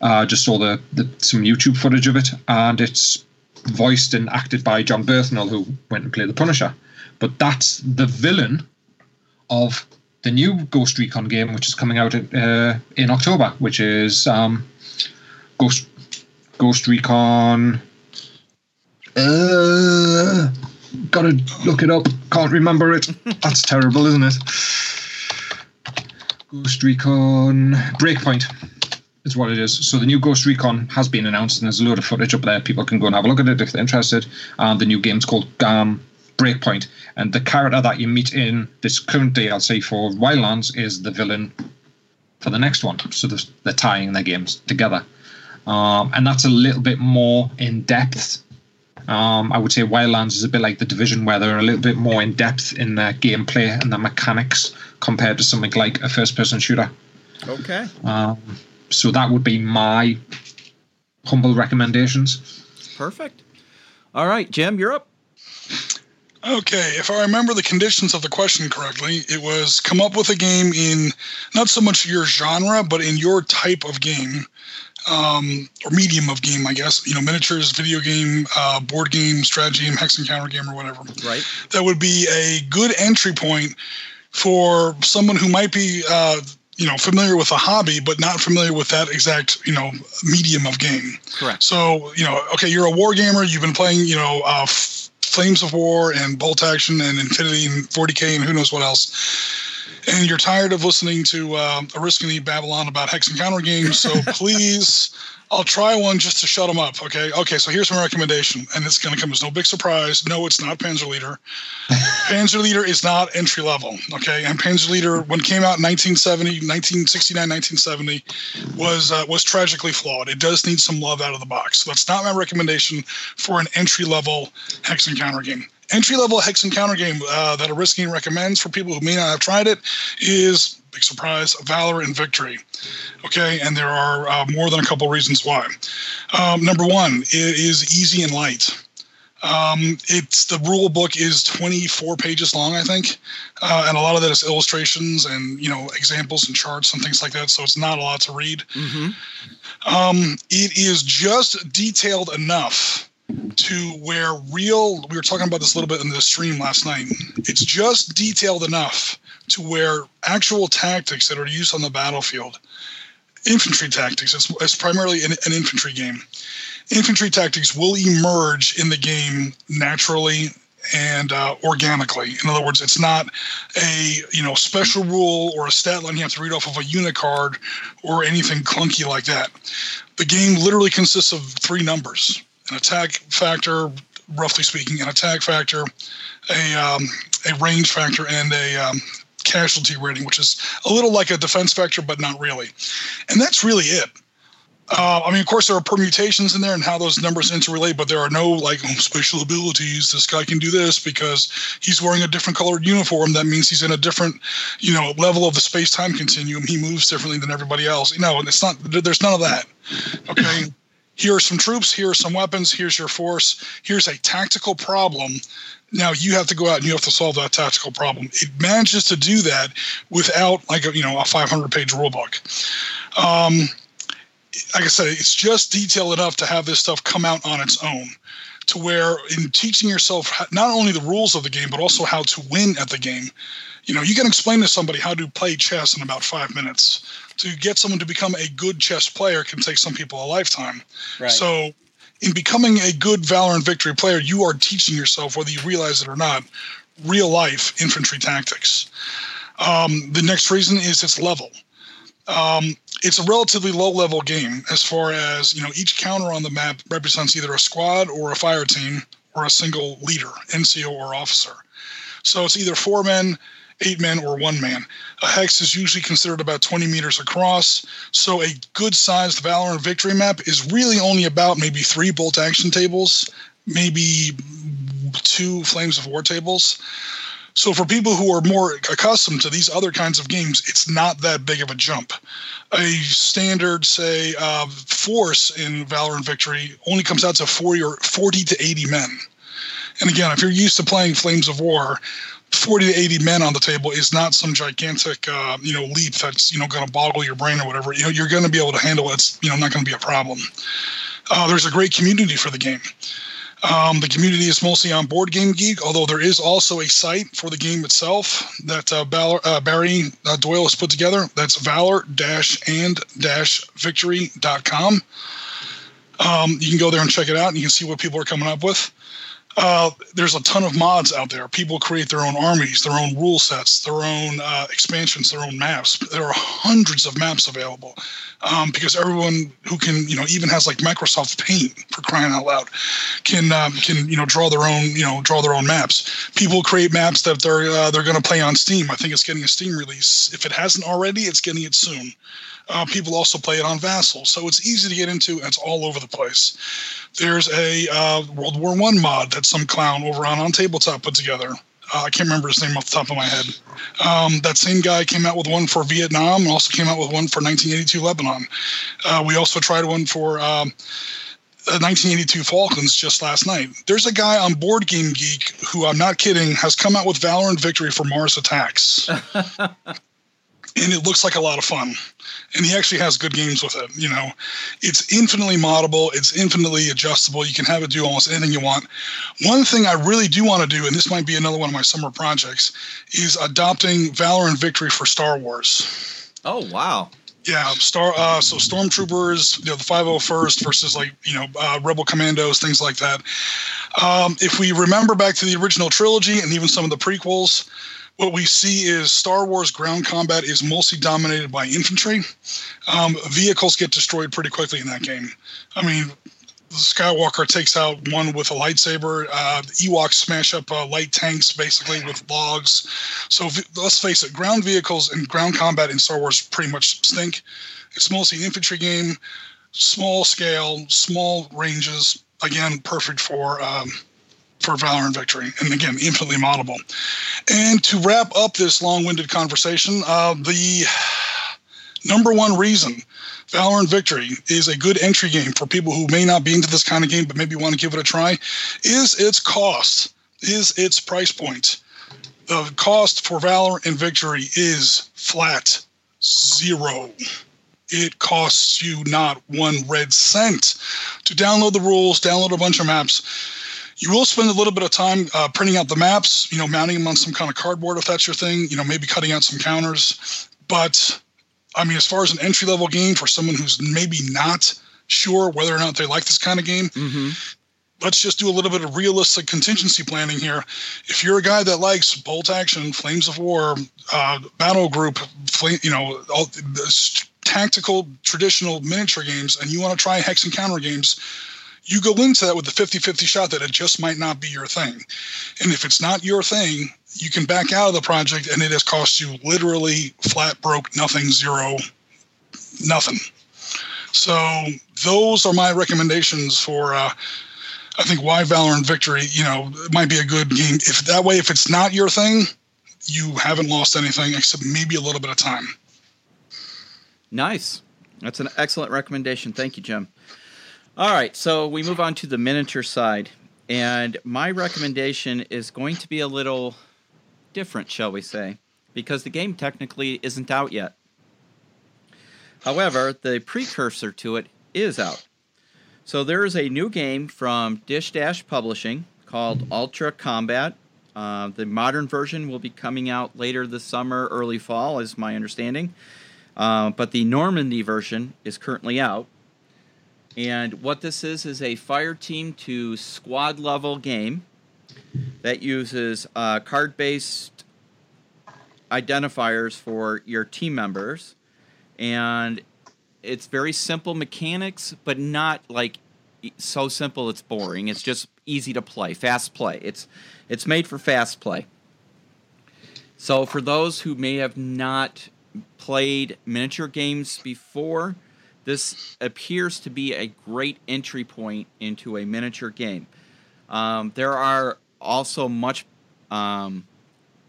I uh, just saw the, the some YouTube footage of it, and it's voiced and acted by Jon Bernthal, who went and played the Punisher. But that's the villain of the new Ghost Recon game, which is coming out uh, in October, which is um, Ghost Ghost Recon. Uh, gotta look it up. Can't remember it. That's terrible, isn't it? Ghost Recon Breakpoint is what it is. So the new Ghost Recon has been announced, and there's a load of footage up there. People can go and have a look at it if they're interested. And the new game's called um, Breakpoint, and the character that you meet in this current DLC for Wildlands is the villain for the next one. So they're tying their games together, um, and that's a little bit more in depth. Um, I would say Wildlands is a bit like the Division, where they're a little bit more in depth in their gameplay and their mechanics compared to something like a first-person shooter. Okay. Um, so that would be my humble recommendations. Perfect. All right, Jim, you're up. Okay, if I remember the conditions of the question correctly, it was come up with a game in not so much your genre, but in your type of game, um, or medium of game, I guess. You know, miniatures, video game, uh, board game, strategy game, hex and counter game, or whatever. Right. That would be a good entry point for someone who might be. Uh, you know, familiar with a hobby, but not familiar with that exact, you know, medium of game. Correct. So, you know, okay, you're a war gamer. You've been playing, you know, uh, Flames of War and Bolt Action and Infinity and 40K and who knows what else. And you're tired of listening to uh, Oriskany Babylon about hex and counter games, so please I'll try one just to shut them up. Okay. Okay. So here's my recommendation, and it's going to come as no big surprise. No, it's not Panzer Leader. Panzer Leader is not entry level. Okay. And Panzer Leader, when it came out in 1970, 1969, 1970, was uh, was tragically flawed. It does need some love out of the box. So that's not my recommendation for an entry level hex and counter game. Entry level hex and counter game uh, that Oriskany recommends for people who may not have tried it is big surprise, Valor and Victory. Okay, and there are uh, more than a couple reasons why. Um, number one, it is easy and light. Um, it's the rule book is 24 pages long, I think, uh, and a lot of that is illustrations and you know examples and charts and things like that. So it's not a lot to read. Mm-hmm. Um, it is just detailed enough to where real. We were talking about this a little bit in the stream last night. It's just detailed enough to where actual tactics that are used on the battlefield, infantry tactics, it's, it's primarily an, an infantry game. Infantry tactics will emerge in the game naturally and uh, organically. In other words, it's not a you know special rule or a stat line you have to read off of a unit card or anything clunky like that. The game literally consists of three numbers: an attack factor, roughly speaking, an attack factor, a um, a range factor, and a um, casualty rating, which is a little like a defense factor, but not really. And that's really it. Uh, I mean, of course, there are permutations in there and how those numbers interrelate, but there are no like oh, special abilities. This guy can do this because he's wearing a different colored uniform. That means he's in a different, you know, level of the space time continuum. He moves differently than everybody else. You No, it's not. There's none of that. Okay. Here are some troops. Here are some weapons. Here's your force. Here's a tactical problem now you have to go out and you have to solve that tactical problem. It manages to do that without like a, you know a 500 page rule book. Um, like I said, it's just detailed enough to have this stuff come out on its own. To where in teaching yourself not only the rules of the game but also how to win at the game, you know you can explain to somebody how to play chess in about five minutes. To get someone to become a good chess player can take some people a lifetime. Right. So in becoming a good Valor and Victory player, you are teaching yourself, whether you realize it or not, real life infantry tactics. Um, the next reason is its level. Um, it's a relatively low level game as far as you know each counter on the map represents either a squad or a fire team or a single leader nco or officer so it's either four men eight men or one man. A hex is usually considered about 20 meters across, so a good sized Valor and Victory map is really only about maybe three bolt action tables, maybe two Flames of War tables. So for people who are more accustomed to these other kinds of games, it's not that big of a jump. A standard, say, uh, force in Valor and Victory only comes out to 40 or 40 to 80 men. And again, if you're used to playing Flames of War, 40 to 80 men on the table is not some gigantic, uh, you know, leap that's you know going to boggle your brain or whatever. You know, you're going to be able to handle it. It's you know not going to be a problem. Uh, there's a great community for the game. Um, the community is mostly on Board Game Geek, although there is also a site for the game itself that uh, uh, Barry uh, Doyle has put together. That's valor-and-victory.com. Um, you can go there and check it out, and you can see what people are coming up with. Uh, there's a ton of mods out there. People create their own armies, their own rule sets, their own uh, expansions, their own maps. There are hundreds of maps available um, because everyone who can, you know, even has like Microsoft Paint for crying out loud, can um, can you know draw their own, you know, draw their own maps. People create maps that they're uh, they're going to play on Steam. I think it's getting a Steam release. If it hasn't already, it's getting it soon. Uh, people also play it on Vassal, so it's easy to get into, and it's all over the place. There's a uh, World War One mod that some clown over on on tabletop put together. Uh, I can't remember his name off the top of my head. Um, that same guy came out with one for Vietnam and also came out with one for 1982 Lebanon. Uh, we also tried one for um, 1982 Falklands just last night. There's a guy on Board Game Geek who I'm not kidding has come out with Valor and Victory for Mars Attacks. and it looks like a lot of fun. And he actually has good games with it. You know, it's infinitely moddable, it's infinitely adjustable. You can have it do almost anything you want. One thing I really do want to do, and this might be another one of my summer projects, is adopting Valor and Victory for Star Wars. Oh wow! Yeah, star. Uh, so stormtroopers, you know, the 501st versus like you know uh, rebel commandos, things like that. Um, if we remember back to the original trilogy and even some of the prequels, what we see is Star Wars ground combat is mostly dominated by infantry. Um, vehicles get destroyed pretty quickly in that game. I mean, Skywalker takes out one with a lightsaber. Uh, Ewoks smash up uh, light tanks basically with logs. So v- let's face it, ground vehicles and ground combat in Star Wars pretty much stink. It's mostly an infantry game, small scale, small ranges. Again, perfect for um, for Valor and Victory, and again, infinitely moddable. And to wrap up this long-winded conversation, uh, the number one reason Valor and Victory is a good entry game for people who may not be into this kind of game but maybe want to give it a try is its cost, is its price point. The cost for Valor and Victory is flat zero. It costs you not one red cent to download the rules, download a bunch of maps you will spend a little bit of time uh, printing out the maps, you know, mounting them on some kind of cardboard if that's your thing, you know, maybe cutting out some counters. But I mean, as far as an entry level game for someone who's maybe not sure whether or not they like this kind of game, mm-hmm. let's just do a little bit of realistic contingency planning here. If you're a guy that likes bolt action, flames of war, uh, battle group, flame, you know, all this tactical traditional miniature games, and you want to try hex and counter games you go into that with the 50 50 shot that it just might not be your thing. And if it's not your thing, you can back out of the project and it has cost you literally flat broke, nothing, zero, nothing. So those are my recommendations for. Uh, I think why Valor and Victory, you know, might be a good game. If that way, if it's not your thing, you haven't lost anything except maybe a little bit of time. Nice. That's an excellent recommendation. Thank you, Jim. All right, so we move on to the miniature side. And my recommendation is going to be a little different, shall we say, because the game technically isn't out yet. However, the precursor to it is out. So there is a new game from Dish Dash Publishing called Ultra Combat. Uh, the modern version will be coming out later this summer, early fall, is my understanding. Uh, but the Normandy version is currently out. And what this is is a fire team to squad level game that uses uh, card based identifiers for your team members. And it's very simple mechanics, but not like so simple it's boring. It's just easy to play, fast play. It's it's made for fast play. So for those who may have not played miniature games before, this appears to be a great entry point into a miniature game. Um, there are also much um,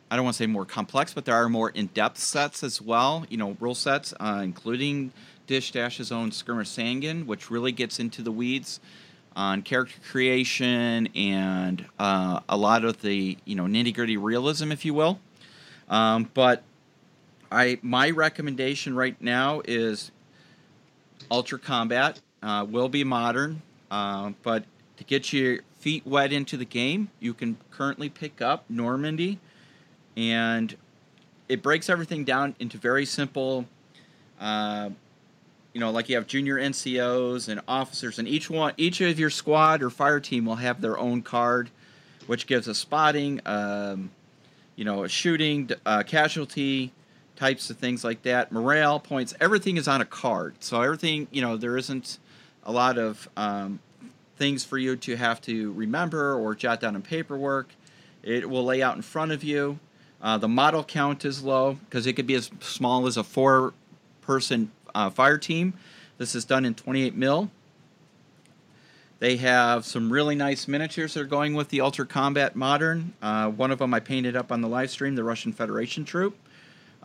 I don't want to say more complex, but there are more in-depth sets as well. You know, rule sets, uh, including Dish Dash's own Skirmish Sangin, which really gets into the weeds on character creation and uh, a lot of the you know nitty gritty realism, if you will. Um, but I my recommendation right now is Ultra Combat. Uh, will be modern, uh, but to get your feet wet into the game, you can currently pick up Normandy, and it breaks everything down into very simple. Uh, you know, like you have junior NCOs and officers, and each one, each of your squad or fire team will have their own card, which gives a spotting, um, you know, a shooting, uh, casualty, types of things like that. Morale points, everything is on a card, so everything, you know, there isn't a lot of um, things for you to have to remember or jot down in paperwork. It will lay out in front of you. Uh, the model count is low because it could be as small as a four-person uh, fire team. This is done in 28 mil. They have some really nice miniatures that are going with the Ultra Combat Modern. Uh, one of them I painted up on the live stream, the Russian Federation troop.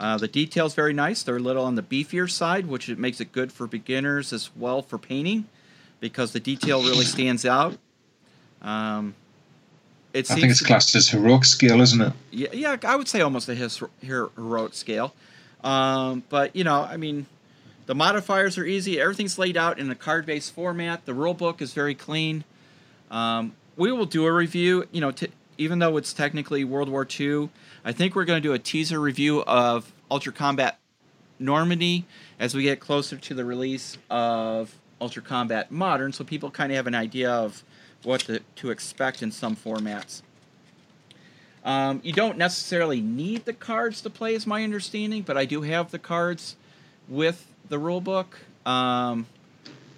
Uh, the detail's very nice. They're a little on the beefier side, which it makes it good for beginners as well for painting, because the detail really stands out. Um, it I think it's classed as heroic scale, isn't it? Yeah, yeah, I would say almost a his, heroic scale. Um, but you know, I mean, the modifiers are easy. Everything's laid out in a card-based format. The rule book is very clean. Um, we will do a review. You know, even though it's technically World War II, I think we're going to do a teaser review of Ultra Combat Normandy as we get closer to the release of Ultra Combat Modern, so people kind of have an idea of what to, to expect in some formats. Um, you don't necessarily need the cards to play, is my understanding, but I do have the cards with the rule book. Um,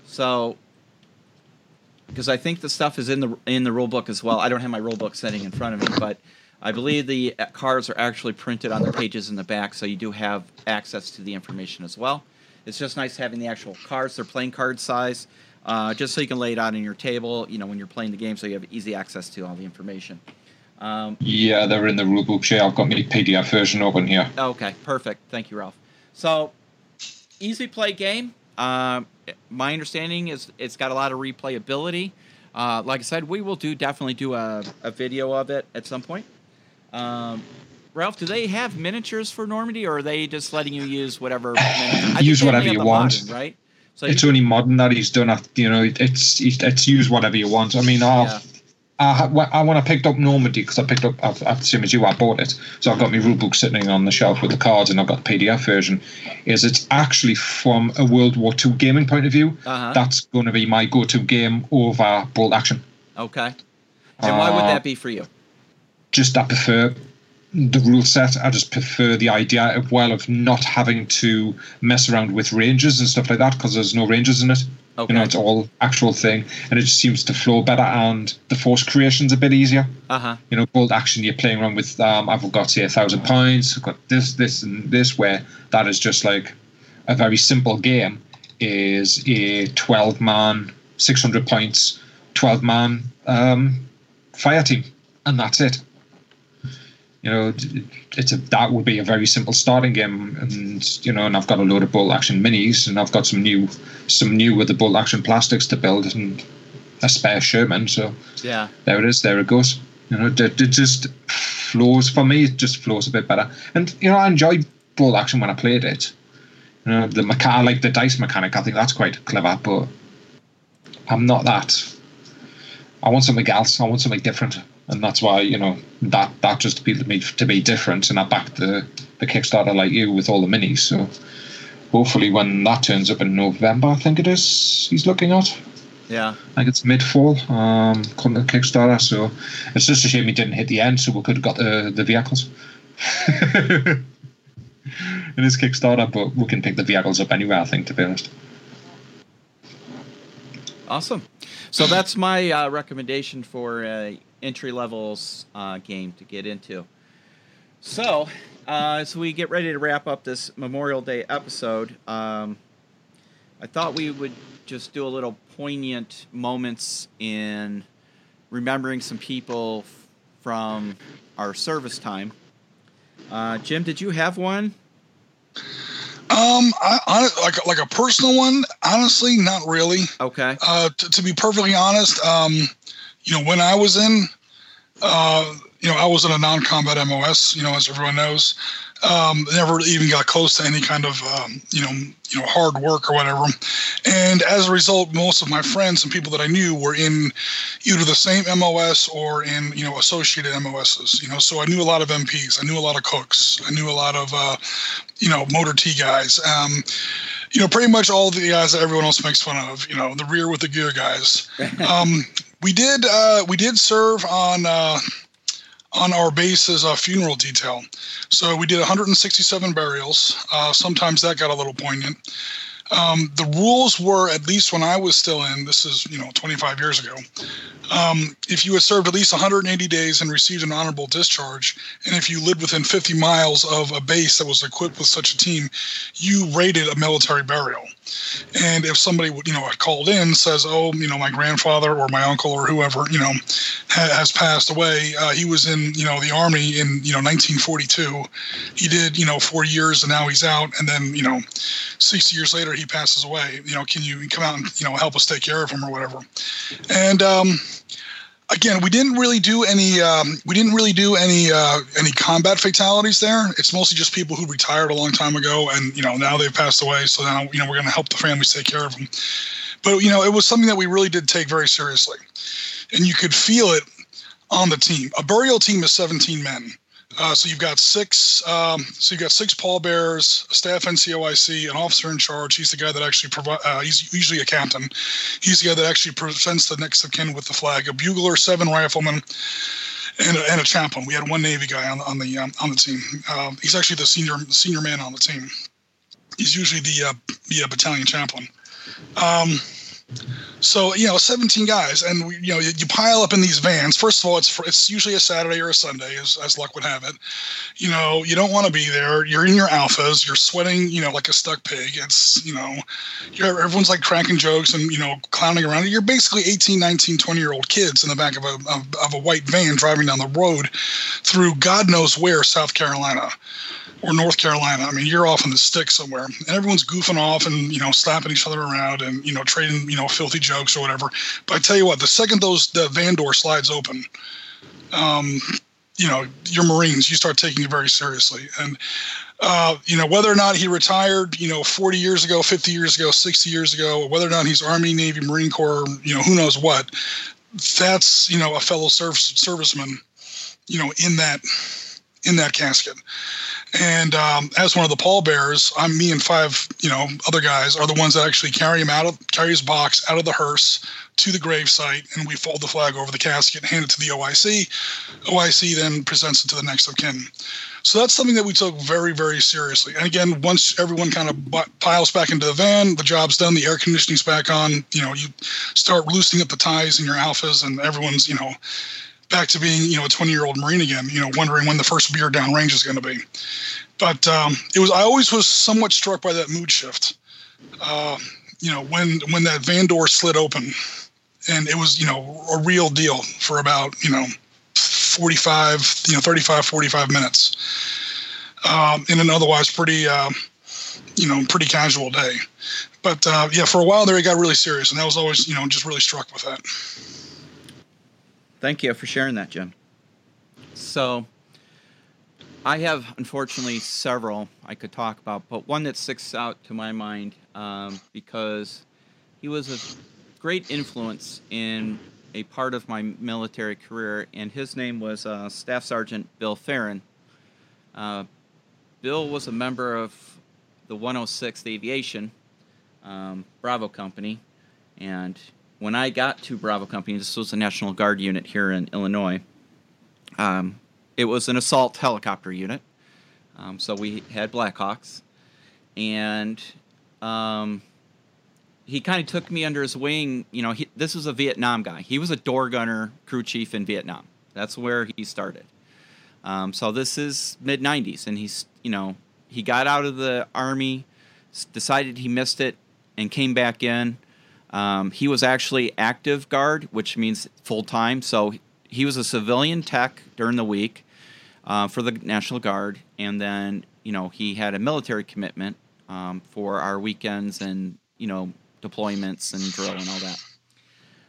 so, because I think the stuff is in the in the rule book as well. I don't have my rule book sitting in front of me, but I believe the uh, cards are actually printed on the pages in the back, so you do have access to the information as well. It's just nice having the actual cards. They're playing card size, uh, just so you can lay it out on your table. You know when you're playing the game, so you have easy access to all the information. Um, yeah, they're in the rulebook. Yeah, I've got my PDF version open here. Okay, perfect. Thank you, Ralph. So easy play game. Uh, my understanding is it's got a lot of replayability. Uh, like I said, we will do definitely do a, a video of it at some point. Um, Ralph, do they have miniatures for Normandy, or are they just letting you use whatever? use whatever you want, modern, right? So it's only modern that he's done. You know, it's it's use whatever you want. I mean, I've, yeah. I, I when I picked up Normandy because I picked up same as you, I bought it. So I've got my rule book sitting on the shelf with the cards, and I've got the PDF version. Is it's actually from a World War II gaming point of view? Uh-huh. That's going to be my go-to game over Bolt Action. Okay. And why would that be for you? Just I prefer the rule set. I just prefer the idea of well of not having to mess around with ranges and stuff like that because there's no ranges in it. Okay. You know, it's all actual thing, and it just seems to flow better. And the force creation's a bit easier. Uh huh. You know, bolt action, you're playing around with. Um, I've got say a thousand points. I've got this, this, and this. Where that is just like a very simple game. Is a twelve man, six hundred points, twelve man um, fire team, and that's it you know, it's a that would be a very simple starting game, and you know, and I've got a load of bolt action minis, and I've got some new, some new with the bolt action plastics to build, and a spare Sherman. So yeah, there it is, there it goes. You know, it, it just flows for me. It just flows a bit better, and you know, I enjoy bolt action when I played it. You know, the mechanic, like the dice mechanic, I think that's quite clever, but I'm not that. I want something else. I want something different and that's why you know that that just appealed to me to be different, and I backed the the Kickstarter like you with all the minis. So hopefully, when that turns up in November, I think it is, he's looking at. Yeah, I think it's mid fall. Um, coming to Kickstarter, so it's just a shame he didn't hit the end, so we could have got the the vehicles. in his Kickstarter, but we can pick the vehicles up anywhere. I think, to be honest. Awesome. So that's my uh, recommendation for uh, entry levels uh, game to get into. So, uh, as we get ready to wrap up this Memorial Day episode, um, I thought we would just do a little poignant moments in remembering some people f- from our service time. Uh, Jim, did you have one? Um, I, I like like a personal one. Honestly, not really. Okay. Uh, t- to be perfectly honest, um, you know, when I was in, uh, you know, I was in a non-combat MOS. You know, as everyone knows, um, never even got close to any kind of um, you know you know hard work or whatever. And as a result, most of my friends and people that I knew were in either the same MOS or in you know associated MOSs. You know, so I knew a lot of MPs, I knew a lot of cooks, I knew a lot of uh, you know motor T guys. Um, you know, pretty much all the guys that everyone else makes fun of. You know, the rear with the gear guys. we did uh, we did serve on. Uh, on our base's uh, funeral detail. So we did 167 burials. Uh, sometimes that got a little poignant. Um, the rules were, at least when I was still in, this is you know 25 years ago. Um, if you had served at least 180 days and received an honorable discharge, and if you lived within 50 miles of a base that was equipped with such a team, you rated a military burial. And if somebody you know called in says, "Oh, you know, my grandfather or my uncle or whoever you know ha- has passed away. Uh, he was in you know the army in you know 1942. He did you know four years and now he's out. And then you know 60 years later he passes away. You know, can you come out and you know help us take care of him or whatever?" And um, again, we didn't really do any um, we didn't really do any uh, any combat fatalities there. It's mostly just people who retired a long time ago, and you know now they've passed away. So now you know we're going to help the families take care of them. But you know it was something that we really did take very seriously, and you could feel it on the team. A burial team is 17 men. Uh, so you've got six. Um, so you've got six pallbearers, staff NCOIC, an officer in charge. He's the guy that actually provide. Uh, he's usually a captain. He's the guy that actually presents the next of kin with the flag. A bugler, seven riflemen, and a, and a chaplain. We had one Navy guy on, on the um, on the team. Uh, he's actually the senior senior man on the team. He's usually the uh, the uh, battalion chaplain. Um, so you know, 17 guys, and we, you know, you, you, pile up in these vans. First of all, it's it's usually a Saturday or a Sunday, as, as luck would have it. You know, you don't want to be there. You're in your alphas. You're sweating, you know, like a stuck pig. It's you know, everyone's like cracking jokes and you know, clowning around. You're basically 18, 19, 20 year old kids in the back of a of, of a white van driving down the road through God knows where, South Carolina or North Carolina. I mean, you're off in the stick somewhere, and everyone's goofing off and you know slapping each other around and you know trading you know filthy jokes or whatever. But I tell you what, the second those the van door slides open, um, you know, your Marines, you start taking it very seriously. And uh, you know, whether or not he retired, you know, 40 years ago, 50 years ago, 60 years ago, whether or not he's Army, Navy, Marine Corps, you know, who knows what, that's you know a fellow service serviceman, you know, in that in that casket. And um, as one of the pallbearers, I'm me and five, you know, other guys are the ones that actually carry him out of carry his box out of the hearse to the gravesite, and we fold the flag over the casket, hand it to the OIC. OIC then presents it to the next of kin. So that's something that we took very, very seriously. And again, once everyone kind of piles back into the van, the job's done, the air conditioning's back on. You know, you start loosening up the ties in your alphas, and everyone's, you know, back to being you know a 20 year old marine again you know wondering when the first beer down range is going to be. But um, it was i always was somewhat struck by that mood shift. Uh, you know when when that van door slid open and it was you know a real deal for about you know 45 you know 35 45 minutes um, in an otherwise pretty uh, you know pretty casual day. But uh, yeah for a while there it got really serious and i was always you know just really struck with that Thank you for sharing that, Jim. So, I have unfortunately several I could talk about, but one that sticks out to my mind um, because he was a great influence in a part of my military career, and his name was uh, Staff Sergeant Bill Farron. Uh, Bill was a member of the 106th Aviation um, Bravo Company, and when I got to Bravo Company, this was a National Guard unit here in Illinois. Um, it was an assault helicopter unit. Um, so we had Blackhawks. And um, he kind of took me under his wing. You know, he, this was a Vietnam guy. He was a door gunner crew chief in Vietnam. That's where he started. Um, so this is mid 90s. And he's, you know, he got out of the Army, decided he missed it, and came back in. Um, he was actually active guard, which means full time. So he was a civilian tech during the week. uh, for the National Guard, and then you know he had a military commitment um, for our weekends and you know deployments and drill and all that.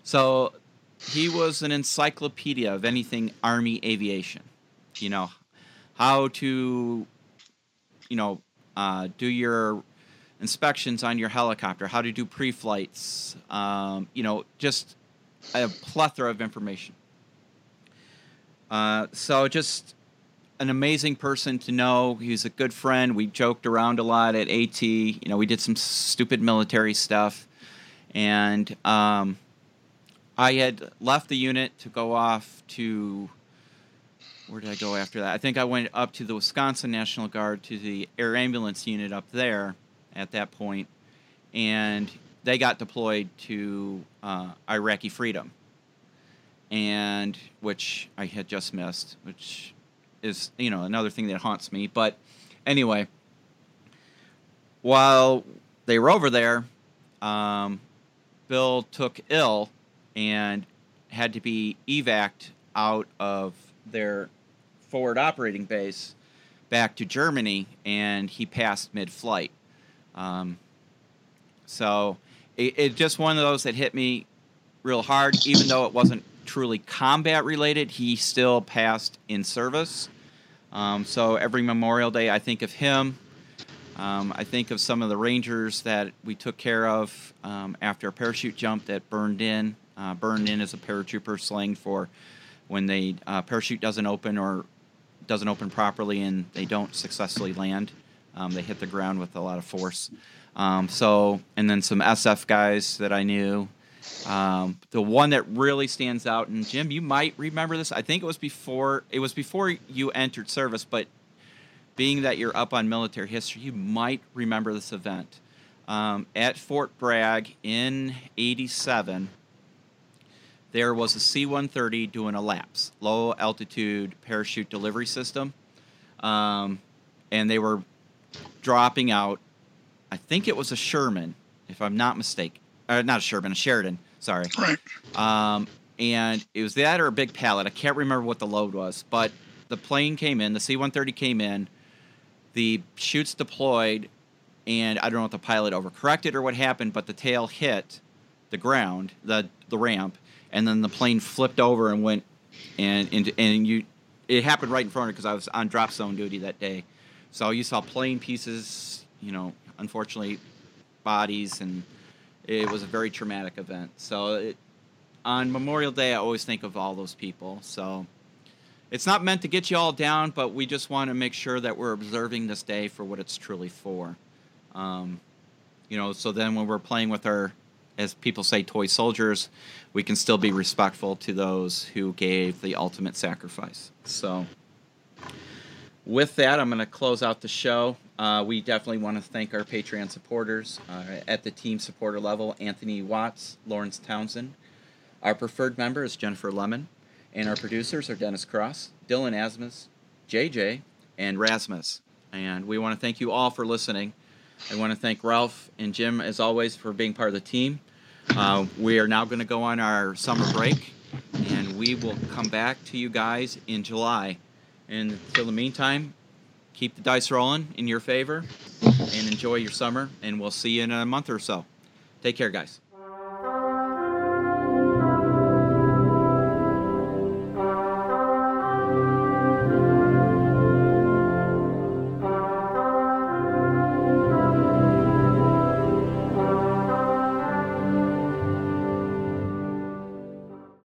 So he was an encyclopedia of anything Army aviation. You know how to you know uh, do your inspections on your helicopter, how to do pre-flights, um, you know, just a plethora of information. Uh, so just an amazing person to know. He's a good friend. We joked around a lot at AT. You know, we did some stupid military stuff, and um, I had left the unit to go off to. Where did I go after that? I think I went up to the Wisconsin National Guard to the air ambulance unit up there at that point, and they got deployed to uh, Iraqi freedom, and which I had just missed, which is you know another thing that haunts me. But anyway, while they were over there, um, Bill took ill and had to be evac'd out of their forward operating base back to Germany, and he passed mid-flight. Um, so it, it just one of those that hit me real hard, even though it wasn't truly combat related. He still passed in service. Um, so every Memorial Day, I think of him. Um, I think of some of the Rangers that we took care of um, after a parachute jump that burned in. Uh, burned in as a paratrooper slang for when the uh, parachute doesn't open or doesn't open properly and they don't successfully land. Um, they hit the ground with a lot of force. Um, so, and then some SF guys that I knew. Um, the one that really stands out, and Jim, you might remember this. I think it was before it was before you entered service, but being that you're up on military history, you might remember this event um, at Fort Bragg in '87. There was a C-130 doing a LAPES, low altitude parachute delivery system, um, and they were dropping out. I think it was a Sherman, if I'm not mistaken. Uh, not a Sherman, a Sheridan. Sorry. Right. Um, and it was that or a big pallet. I can't remember what the load was, but the plane came in. The C-130 came in. The chutes deployed, and I don't know if the pilot overcorrected or what happened, but the tail hit the ground, the the ramp, and then the plane flipped over and went and and, and you. It happened right in front of me because I was on drop zone duty that day, so you saw plane pieces, you know, unfortunately, bodies, and it was a very traumatic event. So it, on Memorial Day, I always think of all those people. So it's not meant to get you all down, but we just want to make sure that we're observing this day for what it's truly for. Um, you know, so then when we're playing with our, as people say, toy soldiers, we can still be respectful to those who gave the ultimate sacrifice. So with that, I'm going to close out the show. Uh, we definitely want to thank our Patreon supporters uh, at the team supporter level Anthony Watts, Lawrence Townsend. Our preferred member is Jennifer Lemon, and our producers are Dennis Cross, Dylan Asmus, JJ, and Rasmus. And we want to thank you all for listening. I want to thank Ralph and Jim, as always, for being part of the team. Uh, we are now going to go on our summer break, and we will come back to you guys in July. And until the meantime, keep the dice rolling in your favor and enjoy your summer. And we'll see you in a month or so. Take care, guys.